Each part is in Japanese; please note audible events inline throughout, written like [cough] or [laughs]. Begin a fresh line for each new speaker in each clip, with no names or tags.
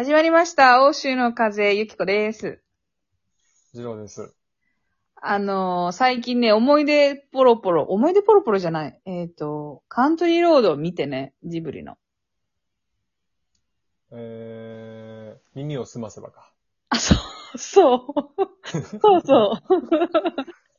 始まりました。欧州の風、ゆきこです。
次郎です。
あのー最近ね、思い出ポロポロ、思い出ポロポロじゃない。えっ、と、カントリーロードを見てね、ジブリの。
えー、耳を澄ませばか。
あ、そう、そう。[laughs] そうそう。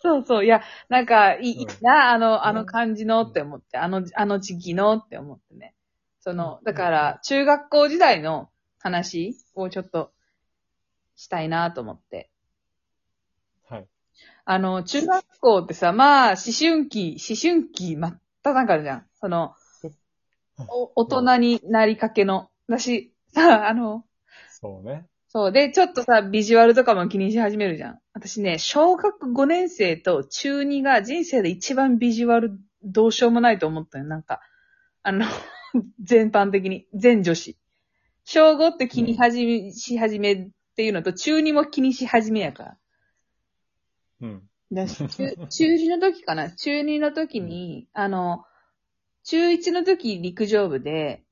そうそう。いや、なんか、いいいいな、あの、あの感じのって思って、あの、あの時期のって思ってね。その、だから、中学校時代の話をちょっとしたいなと思って。
はい。
あの、中学校ってさ、まあ、思春期、思春期真っ只中じゃん。その、お大人になりかけの。私、さ、あの、
そうね。
そう。で、ちょっとさ、ビジュアルとかも気にし始めるじゃん。私ね、小学5年生と中2が人生で一番ビジュアルどうしようもないと思ったよ。なんか、あの、[laughs] 全般的に、全女子。小5って気に始め、し始めっていうのと、中2も気にし始めやから。
うん。
だし中中2の時かな中2の時に、あの、中1の時陸上部で、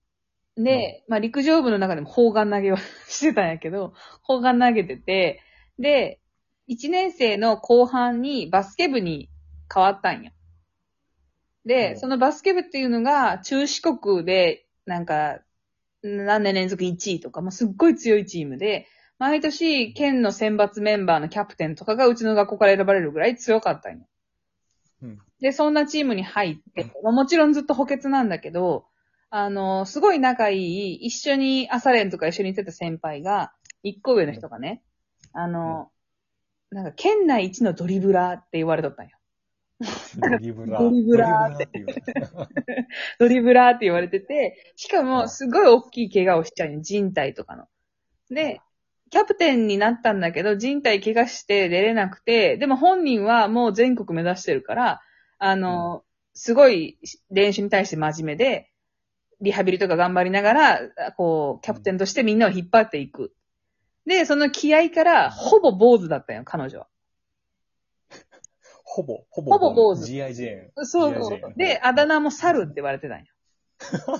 で、まあ陸上部の中でも砲丸投げをしてたんやけど、砲丸投げてて、で、1年生の後半にバスケ部に変わったんよ。で、
うん
そのバスケ部っていうのが中四国で、なんか、何年連続1位とか、もうすっごい強いチームで、毎年、県の選抜メンバーのキャプテンとかがうちの学校から選ばれるぐらい強かったんよ。
うん。
で、そんなチームに入って、まあもちろんずっと補欠なんだけど、あの、すごい仲いい、一緒に朝練とか一緒に行ってた先輩が、一個上の人がね、あの、なんか県内一のドリブラーって言われとったんよ。[laughs]
ドリブラー。
ドリブラーって
ドリブラーって言
われてて、しかもすごい大きい怪我をしちゃうよ。靭帯とかの。で、キャプテンになったんだけど、靭帯怪我して出れなくて、でも本人はもう全国目指してるから、あの、すごい練習に対して真面目で、リハビリとか頑張りながら、こう、キャプテンとしてみんなを引っ張っていく。で、その気合から、ほぼ坊主だったよ、彼女は。
ほぼ、ほぼ。
ほぼ坊主
GI ジェーン。
そうそう。で、あだ名も猿って言われてたんよ。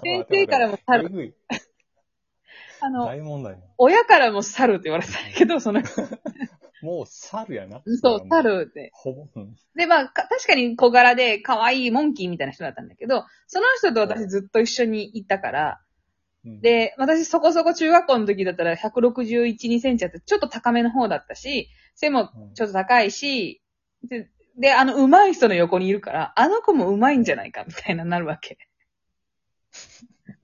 先生からも
え
猿。[laughs] あの、
大問題。
親からも猿って言われてたんやけど、その、[laughs]
もう猿やな。
そう、猿って。
ほぼ。うん。
で、まあ、か確かに小柄で可愛いモンキーみたいな人だったんだけど、その人と私ずっと一緒にいたから、
うん、
で、私そこそこ中学校の時だったら161、2センチあってちょっと高めの方だったし、背もちょっと高いし、で、であの上手い人の横にいるから、あの子も上手いんじゃないかみたいななるわけ。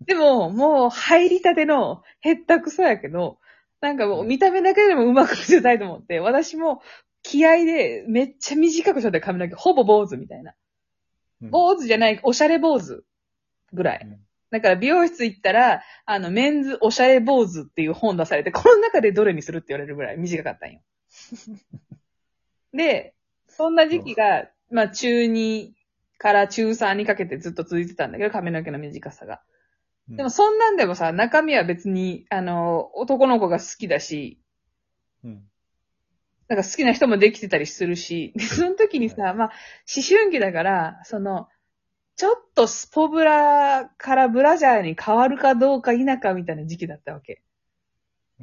でも、もう入りたてのへったくそやけど、なんかもう見た目だけでも上手く見せたいと思って、私も気合でめっちゃ短くしとって髪の毛、ほぼ坊主みたいな。
うん、
坊主じゃない、おしゃれ坊主ぐらい。
うん
だから美容室行ったら、あの、メンズおしゃれ坊主っていう本出されて、この中でどれにするって言われるぐらい短かったんよ。[laughs] で、そんな時期が、まあ中2から中3にかけてずっと続いてたんだけど、髪の毛の短さが。
うん
でもそんなんでもさ、中身は別に、あの、男の子が好きだし、
うん。
なんか好きな人もできてたりするし、でその時にさ、まあ、思春期だから、その、ちょっとスポブラからブラジャーに変わるかどうか否かみたいな時期だったわけ。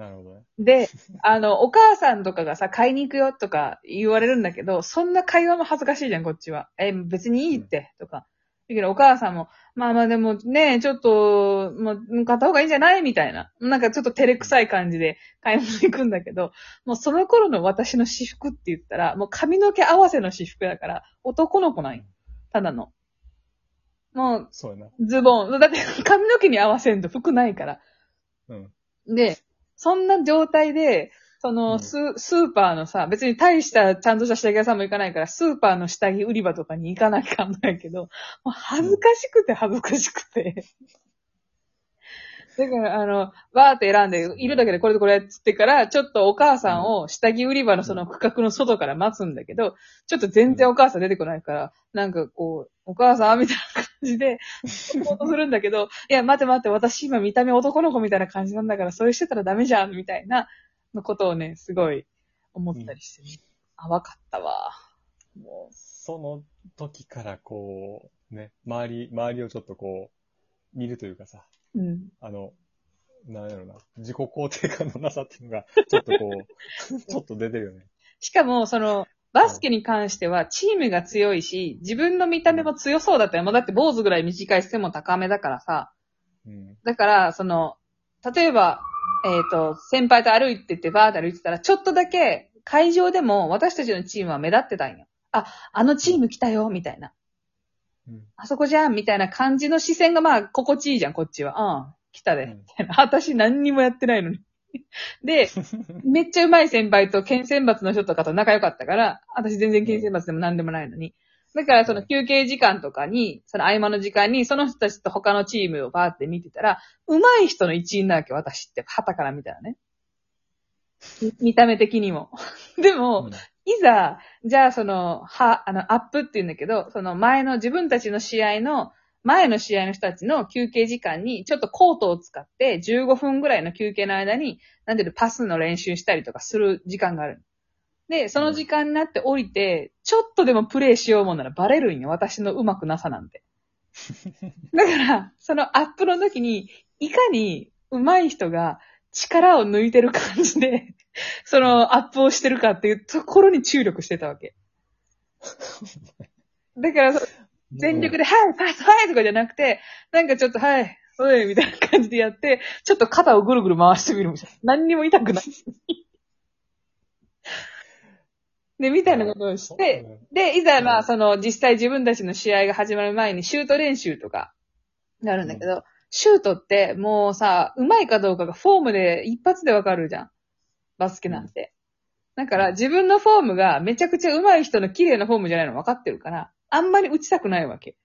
なるほどね。
で、あの、お母さんとかがさ、買いに行くよとか言われるんだけど、そんな会話も恥ずかしいじゃん、こっちは。え、別にいいって、とか。だけどお母さんも、まあまあでもね、ちょっと、もう、買った方がいいんじゃない？みたいな。なんかちょっと照れくさい感じで買い物行くんだけど、もうその頃の私の私服って言ったら、もう髪の毛合わせの私服だから、男の子なんよ。ただの。もう、
そうやな。
ズボン。だって髪の毛に合わせんと服ないから。
うん。
で、そんな状態で、そうの
ん
ス、スーパーのさ、別に大したちゃんとした下着屋さんも行かないから、スーパーの下着売り場とかに行かなきゃかんないけど、もう恥ずかしくて恥ずかしくて。だから、あの、バーって選んで、色だけでこれとこれっつってから、ちょっとお母さんを下着売り場のその区画の外から待つんだけど、ちょっと全然お母さん出てこないから、なんかこう、お母さんみたいな感じで、行こうとするんだけど、いや、待って待って、私今見た目男の子みたいな感じなんだから、それしてたらダメじゃん、みたいな、のことをね、すごい思ったりしてね。あ、わかったわ。も
その時からこう、ね、周り、周りをちょっとこう、見るというかさ、
う。うん。
あの、なんやろな、自己肯定感のなさっていうのが、[laughs] ちょっとこう、ちょっと出てるよね。
しかも、その、バスケに関しては、チームが強いし、自分の見た目も強そうだったよ。もうだって坊主ぐらい短い背も高めだからさ。
うん。
だから、その、例えば、えっ、と、先輩と歩いてて、バーって歩いてたら、ちょっとだけ、会場でも私たちのチームは目立ってたんよ。あ、あのチーム来たよ、みたいな。
うん。
あそこじゃん、みたいな感じの視線がまあ、心地いいじゃん、こっちは。うん、来たで。
うん
みたいな私何にもやってないのに。[laughs] で、めっちゃ上手い先輩と県選抜の人とかと仲良かったから、私全然県選抜でも何でもないのに。だからその休憩時間とかに、その合間の時間に、その人たちと他のチームをバーって見てたら、上手い人の一員なわけ、私って、旗から見たらね。み [laughs] 見た目的にも。でも、いざ、じゃあその、は、あの、アップって言うんだけど、その前の自分たちの試合の、前の試合の人たちの休憩時間に、ちょっとコートを使って、15分ぐらいの休憩の間に、なんていうの、パスの練習したりとかする時間がある。で、その時間になって降りて、ちょっとでもプレイしようもんならバレるんよ、私の上手くなさなんて。[laughs] だから、そのアップの時に、いかに上手い人が力を抜いてる感じで、[laughs] そのアップをしてるかっていうところに注力してたわけ。[laughs] だから、そ全力で、はい、パス、はいとかじゃなくて、なんかちょっと、はい、おい、みたいな感じでやって、ちょっと肩をぐるぐる回してみるみたいな。何にも痛くない。[laughs] で、みたいなことをして、で、いざまあ、その、実際自分たちの試合が始まる前にシュート練習とか、なるんだけど、シュートってもうさ、うまいかどうかがフォームで一発でわかるじゃん。バスケなんて。だから自分のフォームがめちゃくちゃ上手い人の綺麗なフォームじゃないの分かってるから、あんまり打ちたくないわけ。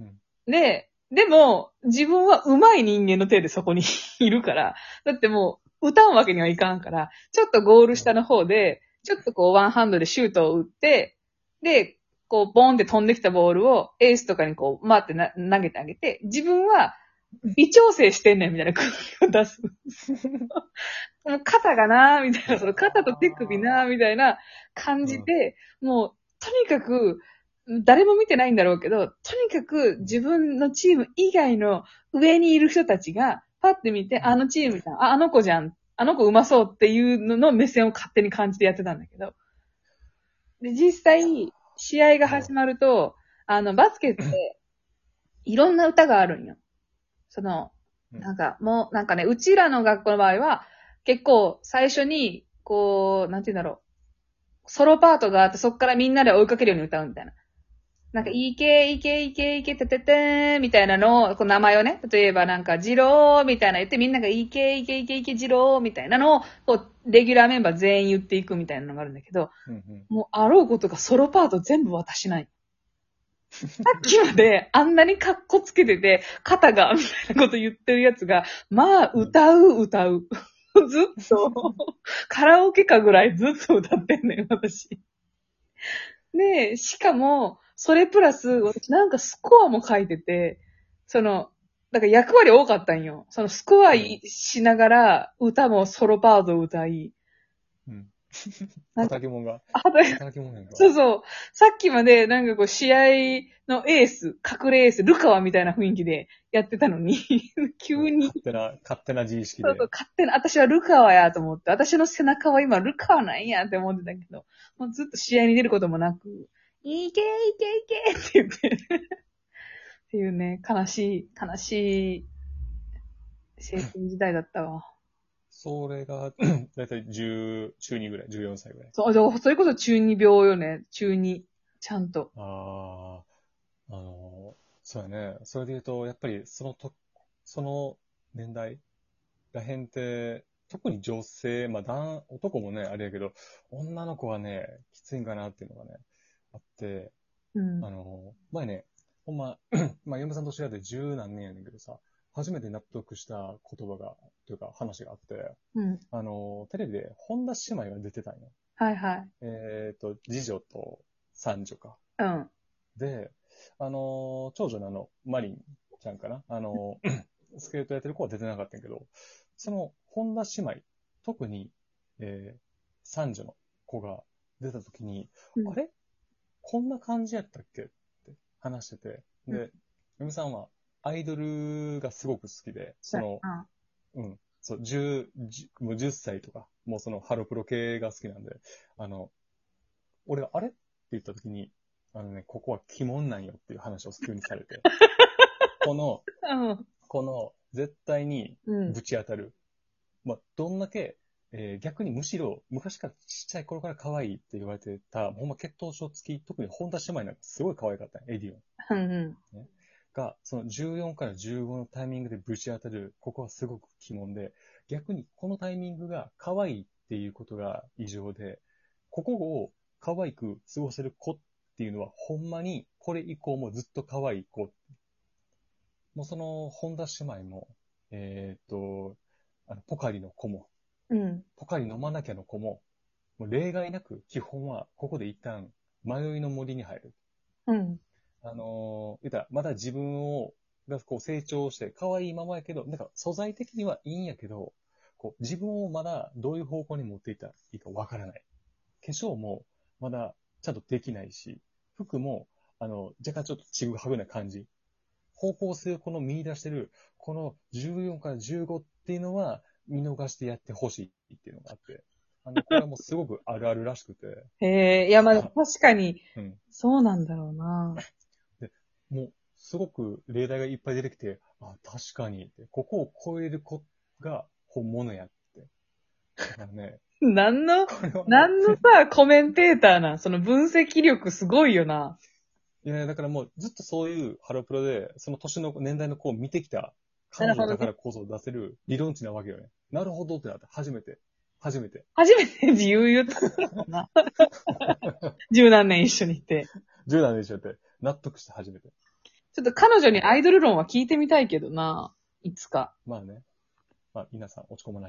うん
で、でも、自分は上手い人間の手でそこに [laughs] いるから、だってもう、打たんわけにはいかんから、ちょっとゴール下の方で、ちょっとこうワンハンドでシュートを打って、で、こうボンって飛んできたボールをエースとかにこう回ってな投げてあげて、自分は [laughs] 微調整してんねんみたいな空気を出す。[laughs] この肩がなーみたいな、その肩と手首なーみたいな感じで、もう、とにかく、誰も見てないんだろうけど、とにかく自分のチーム以外の上にいる人たちが、パッて見て、あのチームじゃん、あ、あの子じゃん、あの子うまそうっていうのの目線を勝手に感じてやってたんだけど。で、実際、試合が始まると、あの、バスケって、いろんな歌があるんよ。その、
うん
なんか、もう、なんかね、うちらの学校の場合は、結構、最初に、こう、なんて言うんだろう。ソロパートがあって、そっからみんなで追いかけるように歌うみたいな。なんか、いけ、いけ、いけ、いけ、てててーみたいなのを、こう名前をね、例えばなんか、ジローみたいな言って、みんながいけ、いけ、いけ、いけ、ジローみたいなのを、こう、レギュラーメンバー全員言っていくみたいなのがあるんだけど、
うんうん
もう、あろうことがソロパート全部私ない。さっきまであんなにカッコつけてて、肩が、みたいなこと言ってるやつが、まあ、歌う、歌う。[laughs] ずっと、カラオケかぐらいずっと歌ってんのよ、私。で、しかも、それプラス、私なんかスコアも書いてて、その、だか役割多かったんよ。そのスコアしながら、歌もソロパート歌い。
うん。
なんか
働き者が、
あと
働き者やんか。
そうそう。さっきまでなんかこう試合のエース、隠れエース、ルカワみたいな雰囲気でやってたのに、急に、
勝手な、勝手な自意識で
そう。そう、勝手な、私はルカワやと思って、私の背中は今ルカワなんやって思ってたけど、もうずっと試合に出ることもなく、いけいけいけって言って、っていうね、悲しい、悲しい青春時代だったわ。
それが、だいたい10、中2ぐらい、14歳ぐらい。
そう、だからそれこそ中二病よね、中二。ちゃんと。
ああ、あの、そうやね。それで言うと、やっぱりそのと、その年代らへんって、特に女性、まあ男、男もね、あれやけど、女の子はね、きついんかなっていうのがね、あって、
うん
あ。の、前ね、ほんま、[clears throat] まあ、嫁さんと知り合って十何年やねんけどさ、初めて納得した言葉が、というか話があって、
うん。
あの、テレビで本田姉妹が出てたんよ。
はいはい。
えっ、と、次女と三女か。
うん。
で、あのー長女のあの、マリンちゃんかなあのー [laughs] スケートやってる子は出てなかったんやけど、その、本田姉妹、特に、えー三女の子が出た時に、
うん
あれ？こんな感じやったっけ？って話してて、
う
で、嫁さんはアイドルがすごく好きで、その、
うん
うん。そう、10、10もう10歳とか、もうそのハロプロ系が好きなんで、あの、俺があれ？って言った時に、あのね、ここは鬼門なんよっていう話を急にされて、[laughs] この、
うん。
この、絶対に
うん
ぶ。ち当たる。まあ、どんだけ、えー逆にむしろ、昔からちっちゃい頃から可愛いって言われてた、ほんま血統書付き、特に本田姉妹なんかすごい可愛かったんエディオン。
うんうん。
が、その14から15のタイミングでぶち当たる、ここはすごく鬼門で、逆にこのタイミングが可愛いっていうことが異常で、ここを可愛く過ごせる子っていうのは、ほんまにこれ以降もずっと可愛い子。もうその、本田姉妹も、えっ、と、あの、ポカリの子も、
うん。
ポカリ飲まなきゃの子も、もう例外なく基本はここで一旦迷いの森に入る。
うん。
あのー、言ったら、まだ自分を、がこう成長して、可愛いままやけど、なんか素材的にはいいんやけど、こう自分をまだどういう方向に持っていったらいいかわからない。化粧もまだちゃんとできないし、服も、あの、若干ちょっとちぐはぐな感じ。方向性をこの見出してる、この14から15っていうのは見逃してやってほしいっていうのがあって、あの、これはもうすごくあるあるらしくて、
へえ、いや、まあ、確かに、
うん。
そうなんだろうな。
もう、すごく例題がいっぱい出てきて、あ、確かにって、ここを超える子が本物やって。だからね、[laughs]
何の、何のさ、コメンテーターなん？その分析力すごいよな。
いや、だからもうずっとそういうハロプロで、その年の年代の子を見てきた彼女だからこそ出せる理論値なわけよね。なるほどってなって、初めて。初めて。
初めて自由言ったな。[laughs] 十何年一緒にいて。
10代で一緒やって、納得して初めて。
ちょっと彼女にアイドル論は聞いてみたいけどな。いつか。
まあね。まあ皆さん落ち込まない